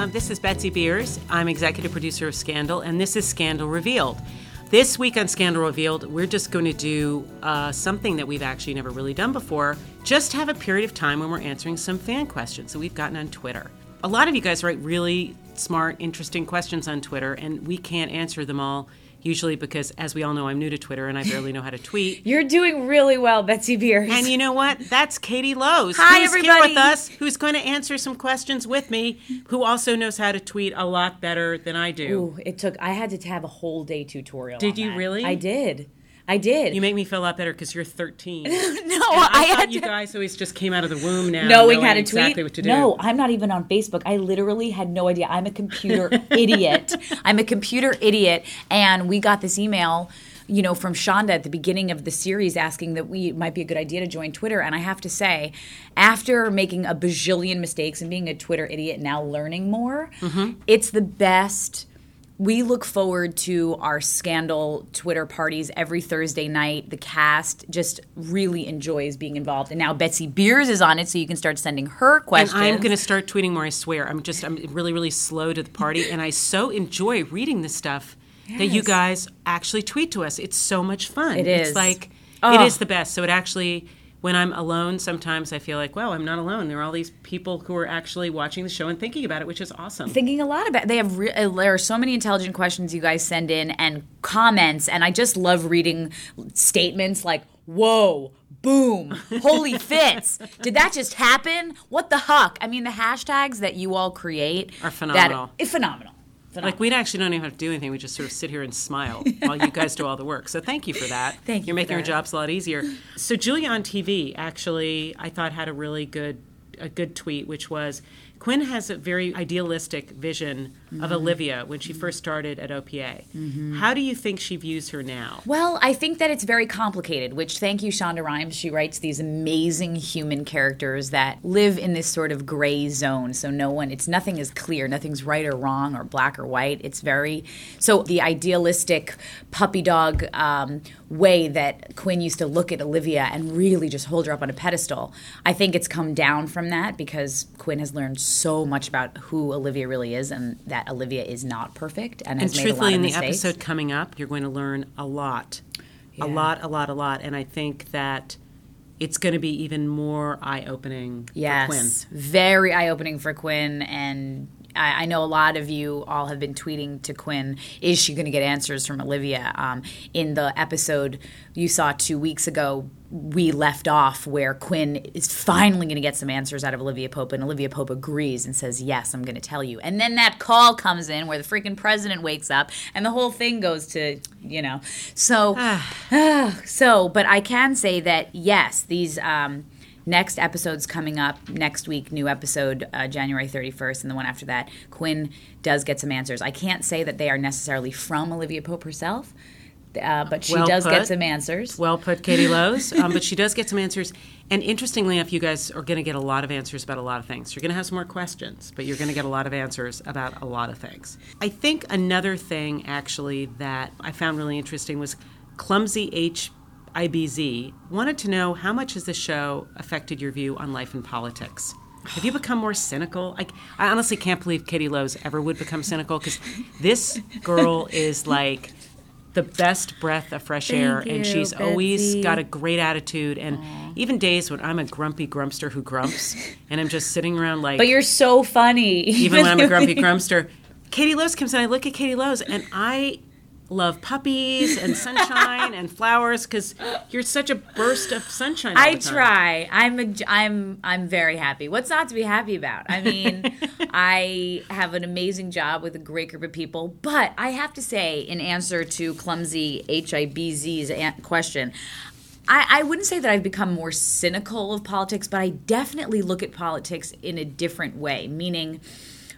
Um, this is Betsy Beers. I'm executive producer of Scandal, and this is Scandal Revealed. This week on Scandal Revealed, we're just going to do uh, something that we've actually never really done before. Just have a period of time when we're answering some fan questions that we've gotten on Twitter. A lot of you guys write really smart, interesting questions on Twitter, and we can't answer them all usually because, as we all know, I'm new to Twitter and I barely know how to tweet. You're doing really well, Betsy Beers. And you know what? That's Katie Lowes. Hi, who's everybody. here with us, who's going to answer some questions with me, who also knows how to tweet a lot better than I do. Ooh, it took. I had to have a whole day tutorial. Did you that. really? I did. I did. You make me feel a lot better because you're 13. no, I, I, thought had you to. guys always just came out of the womb now, knowing how to exactly tweet. what to do. No, I'm not even on Facebook. I literally had no idea. I'm a computer idiot. I'm a computer idiot, and we got this email. You know, from Shonda at the beginning of the series asking that we might be a good idea to join Twitter. And I have to say, after making a bajillion mistakes and being a Twitter idiot, now learning more, Mm-hmm. it's the best we look forward to our scandal Twitter parties every Thursday night. The cast just really enjoys being involved. And now Betsy Beers is on it, so you can start sending her And questions. I'm going to start tweeting more. I swear. I'm just I'm really really slow to the party, and I so enjoy reading this stuff that you guys actually tweet to us. It's so much fun. It It's like it Oh. is the best. So it actually. When I'm alone, sometimes I feel like, well, I'm not alone. There are all these people who are actually watching the show and thinking about it, which is awesome. thinking a lot about. They have re- uh, there are so many intelligent questions you guys send in and comments, and I just love reading statements like "Whoa." Boom! Holy fits! Did that just happen? What the huck? I mean, the hashtags that you all create Are phenomenal. That, it's phenomenal. Phenomenal. Like we actually don't even have to do anything. We just sort of sit here and smile while you guys do all the work. So thank you for that. Thank you You're making our jobs a lot easier. So Julia on TV actually, I thought had a really good a good tweet, which was Quinn has a very idealistic vision Mm-hmm. of Olivia when she first started at OPA. How do you think she views her now? Well, I think that it's very complicated, which thank you, Shonda Rhimes. She writes these amazing human characters that live in this sort of gray zone. So no one, it's nothing is clear, nothing's right or wrong or black or white. It's very, so the idealistic puppy dog um, way that Quinn used to look at Olivia and really just hold her up on a pedestal, I think it's come down from that because Quinn has learned so much about who Olivia really is and that Olivia is not perfect and has And made a lot truthfully, in the mistakes. episode coming up, you're going to learn a lot, Yeah. a lot, a lot, a lot. And I think that it's going to be even more eye opening Yes, for Quinn. very eye opening for Quinn. And I, I know a lot of you all have been tweeting to Quinn, is she going to get answers from Olivia? Um, in the episode you saw two weeks ago, we left off where Quinn is finally going to get some answers out of Olivia Pope, and Olivia Pope agrees and says, Yes, I'm going to tell you. And then that call comes in where the freaking president wakes up, and the whole thing goes to, you know. So, so, but I can say that, yes, these. Um, next episode's coming up next week new episode uh, january 31st and the one after that quinn does get some answers i can't say that they are necessarily from olivia pope herself uh, but she Well does put. get some answers Well put, Katie Lowes. Um, but she does get some answers. And interestingly enough, you guys are going to get a lot of answers about a lot of things. You're going to have some more questions, but you're going to get a lot of answers about a lot of things. I think another thing, actually, that I found really interesting was Clumsy HIBZ wanted to know how much has this show affected your view on life and politics? Have you become more cynical? I, I honestly can't believe Katie Lowes ever would become cynical because this girl is like the best breath of fresh air, Thank and you, she's always got a great attitude. And even days when I'm a grumpy grumpster who grumps, and I'm just sitting around like, but you're so funny even when I'm a grumpy grumpster, Katie Lowes comes in. I look at Katie Lowes, and I love puppies and sunshine and flowers because you're such a burst of sunshine. I try. I'm a, I'm I'm very happy. What's not to be happy about? I mean, I have an amazing job with a great group of people, but I have to say, in answer to clumsy HIBZ's question. I, I wouldn't say that I've become more cynical of politics, but I definitely look at politics in a different way. Meaning,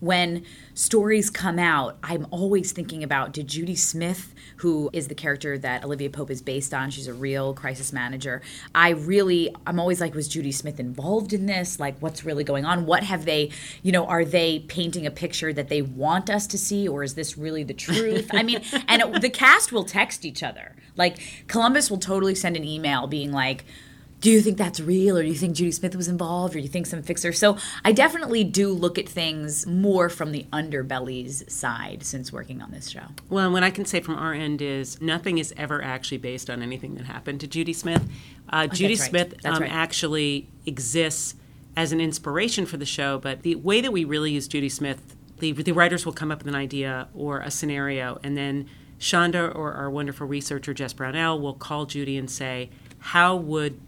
when stories come out, I'm always thinking about did Judy Smith, who is the character that Olivia Pope is based on, she's a real crisis manager. I really, I'm always like, was Judy Smith involved in this? Like, what's really going on? What have they, you know, are they painting a picture that they want us to see, or is this really the truth? I mean, and it, the cast will text each other. Like, Columbus will totally send an email being like, do you think that's real or do you think Judy Smith was involved or do you think some fixer? So I definitely do look at things more from the underbelly's side since working on this show. Well, and what I can say from our end is nothing is ever actually based on anything that happened to Judy Smith. Uh, Judy right. Smith That's um, right. actually exists as an inspiration for the show, but the way that we really use Judy Smith, the, the writers will come up with an idea or a scenario, and then Shonda or our wonderful researcher Jess Brownell will call Judy and say, "How would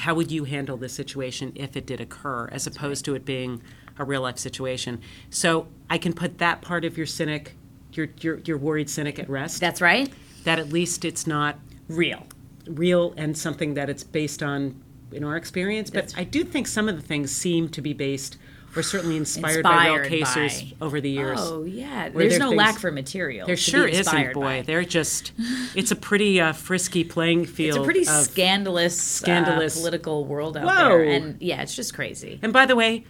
how would you handle this situation if it did occur, as opposed to it being a real life situation?" So I can put that part of your cynic, your your, your worried cynic at rest. That's right. that at least it's not Real. real and something that it's based on in our experience. But That's I do think some of the things seem to be based or certainly inspired, by real Inspired cases by- over the years. Oh yeah, there's there no things- lack for material. There sure isn't, boy. by. They're just, it's a pretty uh, frisky playing field. It's a pretty scandalous, scandalous- uh, political world out Whoa. there, and yeah, it's just crazy. And by the way,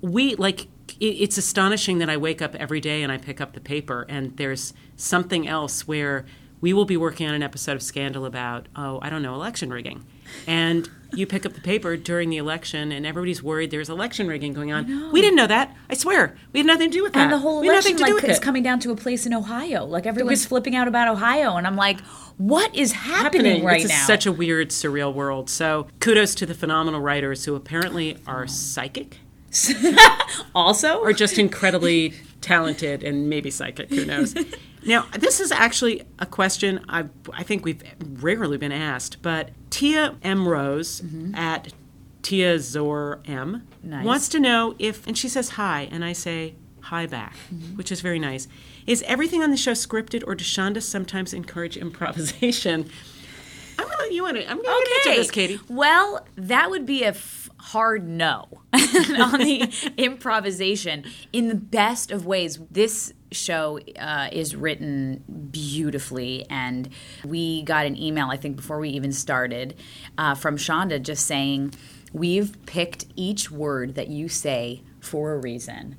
we like it, it's astonishing that I wake up every day and I pick up the paper and there's something else where we will be working on an episode of Scandal about oh I don't know election rigging, and you pick up the paper during the election and everybody's worried there's election rigging going on. We didn't know that. I swear we had nothing to do with that. And the whole election nothing to do like is it. coming down to a place in Ohio. Like everyone's was- flipping out about Ohio, and I'm like, what is happening, right now? it's such a weird, surreal world. So kudos to the phenomenal writers who apparently are psychic also, or just incredibly talented and maybe psychic. Who knows? Now, this is actually a question I, I think we've rarely been asked, but Tia M. Rose mm-hmm. at Tia Zor M Nice. wants to know if, and she says hi, and I say hi back, mm-hmm. which is very nice. Is everything on the show scripted, or does Shonda sometimes encourage improvisation? I'm gonna let you want to. I'm gonna get into this, Katie. Well, that would be a f- hard no on the improvisation. In the best of ways, this show uh, is written beautifully, and we got an email, I think, before we even started, uh, from Shonda just saying, We've picked each word that you say for a reason.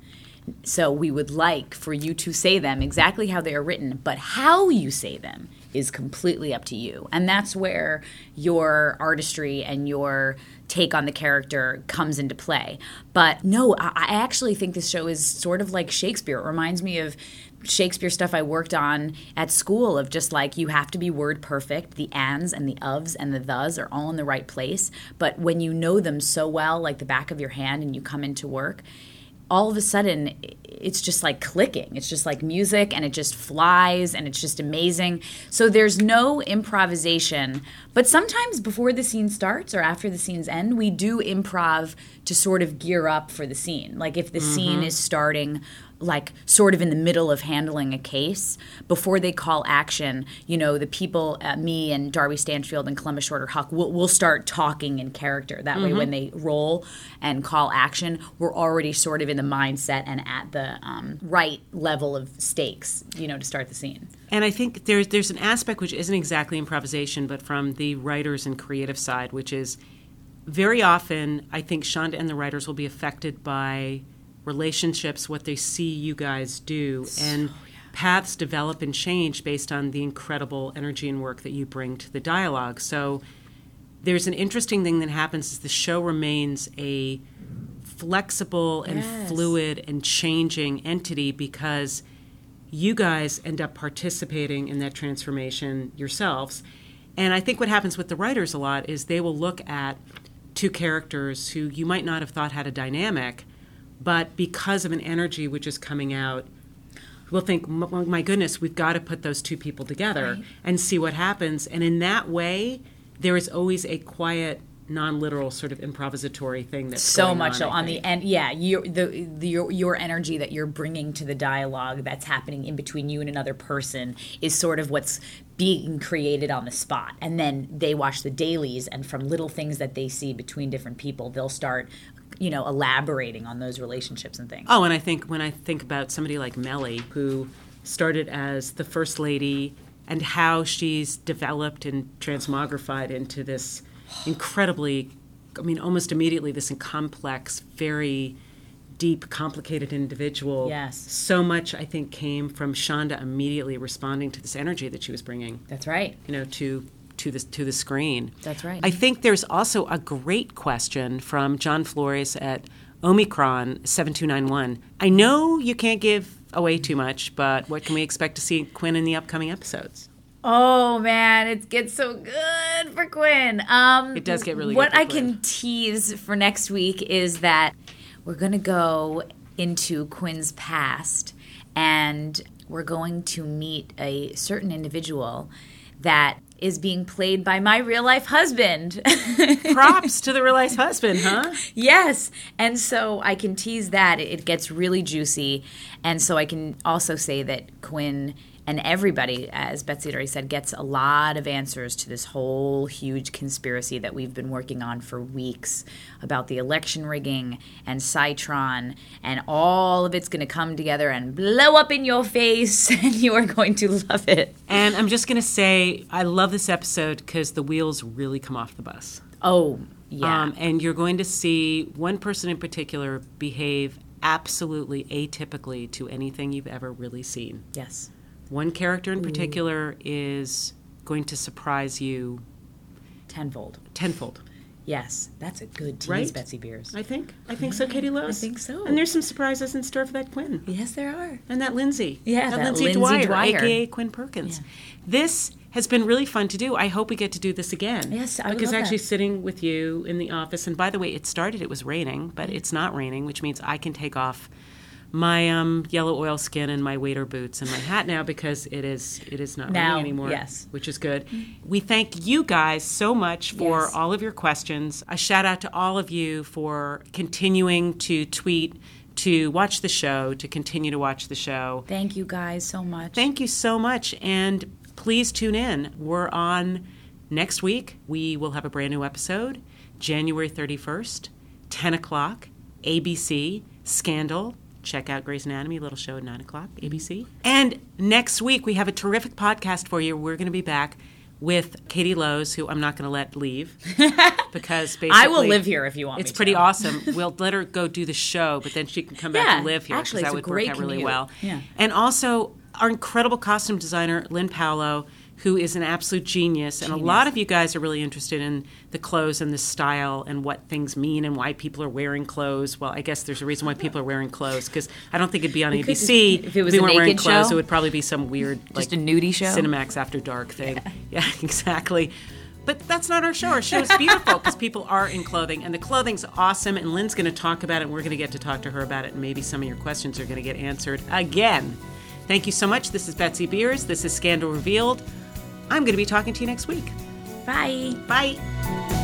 So we would like for you to say them exactly how they are written, but how you say them is completely up to you. And that's where your artistry and your take on the character comes into play. But no, I, I actually think this show is sort of like Shakespeare. It reminds me of Shakespeare stuff I worked on at school of just like you have to be word perfect. The ands and the ofs and the thes are all in the right place. But when you know them so well, like the back of your hand, and you come into work, all of a sudden it's just like clicking. It's just like music and it just flies and it's just amazing. So there's no improvisation, but sometimes before the scene starts or after the scenes end, we do improv to sort of gear up for the scene. Like if the scene mm-hmm. is starting like sort of in the middle of handling a case before they call action you know the people uh, me and darby stanchfield and columbus shorter huck will we'll start talking in character. That way when they roll and call action we're already sort of in the mindset and at the um, right level of stakes you know to start the scene. And I think there's there's an aspect which isn't exactly improvisation, but from the writers and creative side, which is very often I think Shonda and the writers will be affected by relationships, what they see you guys do, and oh, paths develop and change based on the incredible energy and work that you bring to the dialogue. So there's an interesting thing that happens is the show remains a flexible and Yes. fluid and changing entity because you guys end up participating in that transformation yourselves. And I think what happens with the writers a lot is they will look at two characters who you might not have thought had a dynamic, but because of an energy which is coming out, we'll think, "M- my goodness, we've got to put those two people together and see what happens. And in that way, there is always a quiet, non-literal sort of improvisatory thing that's so much on, so on the end yeah your the, the your, your energy that you're bringing to the dialogue that's happening in between you and another person is sort of what's being created on the spot. And then they watch the dailies and from little things that they see between different people they'll start you know elaborating on those relationships and things Oh, and I think when I think about somebody like Mellie, who started as the first lady, and how she's developed and transmogrified into this incredibly, I mean, almost immediately, this complex, very deep, complicated individual. Yes. So much, I think, came from Shonda immediately responding to this energy that she was bringing, that's right you know, to to the to the screen. That's right. I think there's also a great question from John Flores at Omicron seven two nine one. I know you can't give away too much, but what can we expect to see Quinn in the upcoming episodes? Oh man, it gets so good for Quinn. Um, It does get really What I Quinn. can tease for next week is that we're gonna go into Quinn's past, and we're going to meet a certain individual that is being played by my real life husband. Props to the real life husband, huh? Yes. And so I can tease that. It gets really juicy. And so I can also say that Quinn and everybody, as Betsy had already said, gets a lot of answers to this whole huge conspiracy that we've been working on for weeks about the election rigging and Cytron, and all of it's going to come together and blow up in your face, and you are going to love it. And I'm just gonna say I love this episode because the wheels really come off the bus. Oh, yeah. Um, and you're going to see one person in particular behave absolutely atypically to anything you've ever really seen. yes. One character in particular is going to surprise you Tenfold. tenfold. Yes. That's a good tease, Right? Betsy Beers. I think. I think so, Katie Lowes. I think so. And there's some surprises in store for that Quinn. Yes, there are. And that Lindsay. Yeah, that Lindsay, Lindsay Dwyer, Dwyer. aka Quinn Perkins. This has been really fun to do. I hope we get to do this again. Yes, I Because actually that. sitting with you in the office, and by the way, it started, it was raining, but it's not raining, which means I can take off my um, yellow oil skin and my waiter boots and my hat now because it is it is not Now, raining anymore. yes. Which is good. We thank you guys so much for Yes. all of your questions. A shout out to all of you for continuing to tweet, to watch the show, to continue to watch the show. Thank you guys so much. Thank you so much. And please tune in. We're on next week. We will have a brand new episode, January 31st, 10 o'clock, ABC, Scandal. Check out Grey's Anatomy, little show at 9 o'clock, mm-hmm. ABC. And next week, we have a terrific podcast for you. We're going to be back with Katie Lowes, who I'm not going to let leave because basically. I will live here if you want It's pretty to. awesome. We'll let her go do the show, but then she can come back Yeah, and live here because that would work out really well. Yeah. And also our incredible costume designer, Lyn Paolo, who is an absolute genius. And a lot of you guys are really interested in the clothes and the style and what things mean and why people are wearing clothes. Well, I guess there's a reason why people are wearing clothes because I don't think it'd be on could ABC. just- if it was we a weren't wearing clothes, show? it would probably be some weird, Just like, a nudie show? Cinemax After Dark thing. Yeah, exactly. But that's not our show. Our show is beautiful because people are in clothing, and the clothing's awesome. And Lyn's going to talk about it, and we're going to get to talk to her about it, and maybe some of your questions are going to get answered again. Thank you so much. This is Betsy Beers. This is Scandal Revealed. I'm going to be talking to you next week. Bye. Bye.